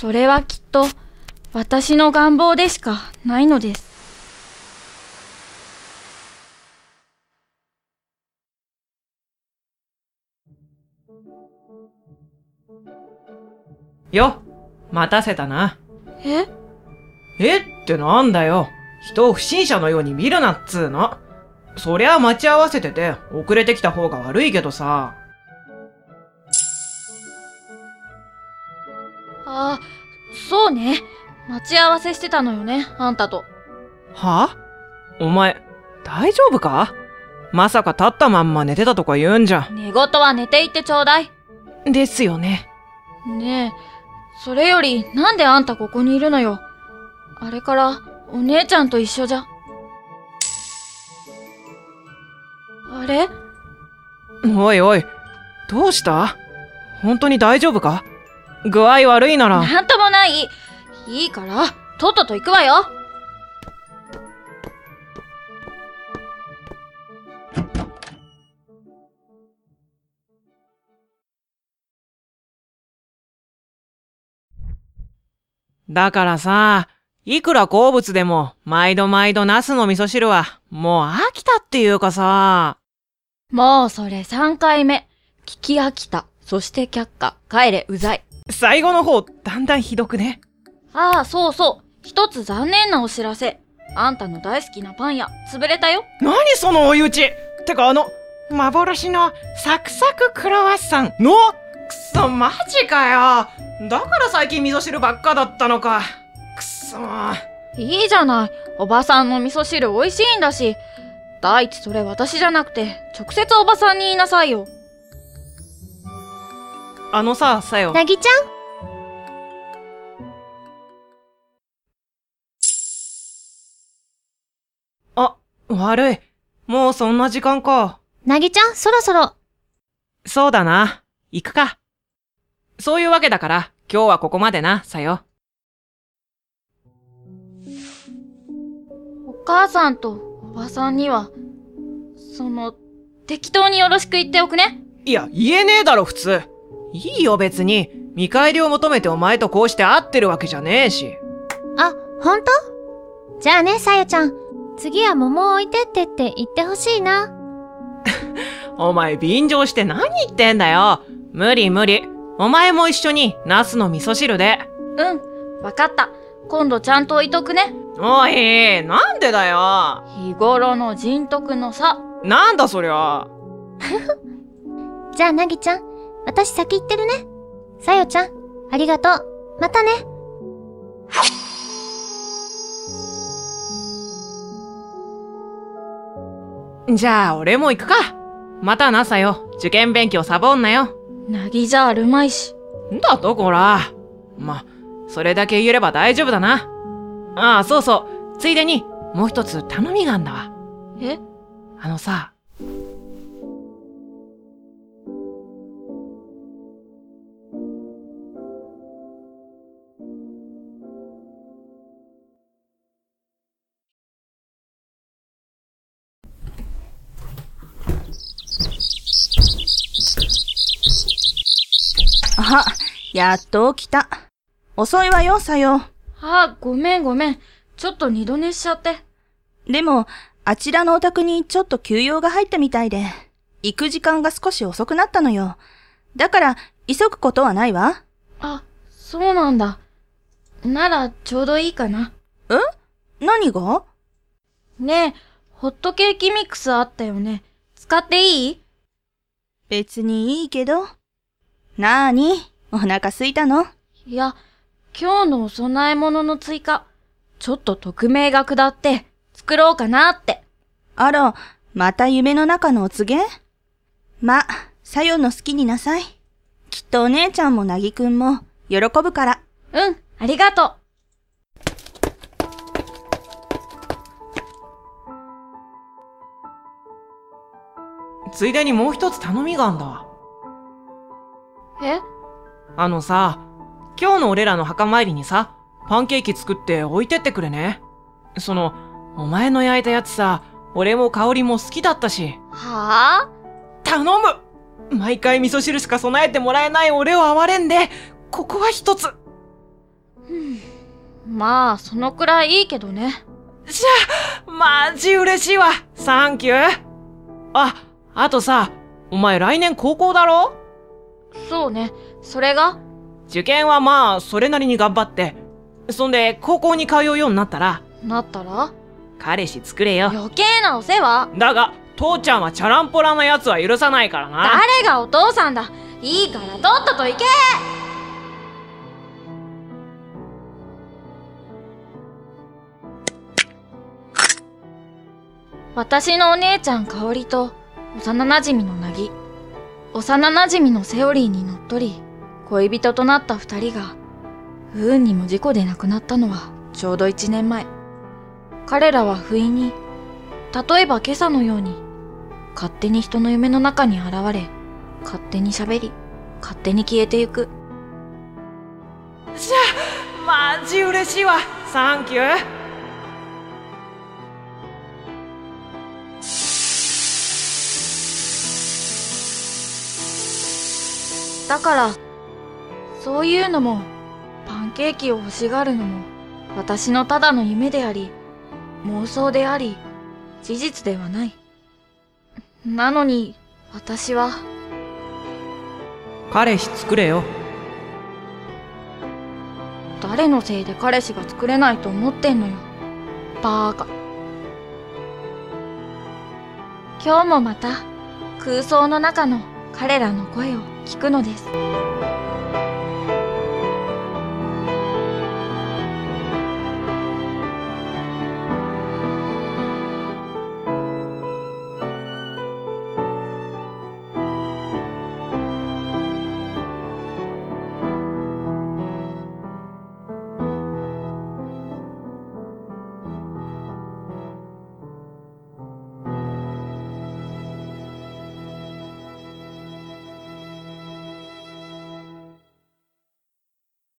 それはきっと私の願望でしかないのです。よ、待たせたな。え？えってなんだよ。人を不審者のように見るなっつーの。そりゃ待ち合わせてて遅れてきた方が悪いけどさ。ああ、そうね。待ち合わせしてたのよね、あんたと。はお前、大丈夫か？まさか立ったまんま寝てたとか言うんじゃ。寝言は寝ていってちょうだい。ですよね。ねえ、それよりなんであんたここにいるのよ。あれからお姉ちゃんと一緒じゃ。あれ？おいおい、どうした？本当に大丈夫か？具合悪いなら。なんともない。いいから、とっとと行くわよ。だからさ、いくら好物でも、毎度毎度ナスの味噌汁は、もう飽きたっていうかさ。もうそれ3回目。聞き飽きた。そして却下。帰れ、うざい。最後の方、だんだんひどくね。ああ、そうそう。一つ残念なお知らせ。あんたの大好きなパン屋、潰れたよ。何その追い打ちてかあの、幻のサクサククロワッサンのくそ、マジかよ。だから最近味噌汁ばっかだったのか。くそ。いいじゃない。おばさんの味噌汁美味しいんだし。第一それ私じゃなくて、直接おばさんに言いなさいよ。あのさ、さよ。なぎちゃん？あ、悪い。もうそんな時間か。なぎちゃん、そろそろ。そうだな。行くか。そういうわけだから、今日はここまでな、さよ。お母さんとおばさんには、その、適当によろしく言っておくね。いや、言えねえだろ、普通。いいよ、別に。見返りを求めてお前とこうして会ってるわけじゃねえし。あ、ほんとじゃあね、さよちゃん。次は桃を置いてってって言ってほしいな。お前便乗して何言ってんだよ。無理無理。お前も一緒に、ナスの味噌汁で。うん、わかった。今度ちゃんと置いとくね。おい、なんでだよ。日頃の人徳の差。なんだそりゃ。じゃあなぎちゃん、私先行ってるね。さよちゃん、ありがとう。またね。じゃあ、俺も行くか。またな、さよ。受験勉強サボんなよ。なぎじゃあるまいし。んだと、こら。ま、それだけ言えれば大丈夫だな。ああ、そうそう。ついでに、もう一つ頼みがあんだわ。え？あのさ、あ、やっと起きた。遅いわよ、さよ。あ、ごめんごめん。ちょっと二度寝しちゃって。でも、あちらのお宅にちょっと休養が入ったみたいで、行く時間が少し遅くなったのよ。だから、急ぐことはないわ。あ、そうなんだ。なら、ちょうどいいかな。何が？ねえ、ホットケーキミックスあったよね。使っていい？別にいいけど。なーに？お腹すいたの？いや、今日のお供え物の追加、ちょっと匿名が下って、作ろうかなって。あら、また夢の中のお告げ？ま、さよの好きになさい。きっとお姉ちゃんもなぎくんも喜ぶから。うん、ありがとついでにもう一つ頼みがあんだ。え？あのさ、今日の俺らの墓参りにさ、パンケーキ作って置いてってくれね。その、お前の焼いたやつさ、俺も香りも好きだったし。はあ？頼む毎回味噌汁しか備えてもらえない俺を哀れんで、ここは一つ。まあそのくらいいいけどねしゃ、マジ嬉しいわ。サンキュー。あ、あとさ、お前来年高校だろ？そうね。それが？受験はまあ、それなりに頑張って。そんで、高校に通うようになったら、なったら？彼氏作れよ。余計なお世話？だが、父ちゃんはチャランポラな奴は許さないからな。誰がお父さんだ？いいからとっとと行け！私のお姉ちゃん香織と幼馴染のなぎ幼馴染のセオリーにのっとり恋人となった二人が不運にも事故で亡くなったのはちょうど一年前彼らは不意に例えば今朝のように勝手に人の夢の中に現れ勝手に喋り勝手に消えてゆくしゃあ、マジ嬉しいわ。サンキュー。だからそういうのもパンケーキを欲しがるのも私のただの夢であり妄想であり事実ではない。なのに私は彼氏作れよ。誰のせいで彼氏が作れないと思ってんのよ。バーカ。今日もまた空想の中の彼らの声を聞くのです。